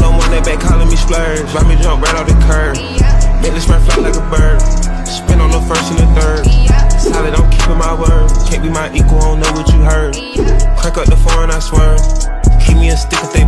back calling me splurge. Buy me jump right off the curb. Make this spread fly like a bird. Spin on the first and the third. Solid, I'm keeping my word. Can't be my equal, I don't know what you heard. Crack up the phone, I swear. Keep me a stick if they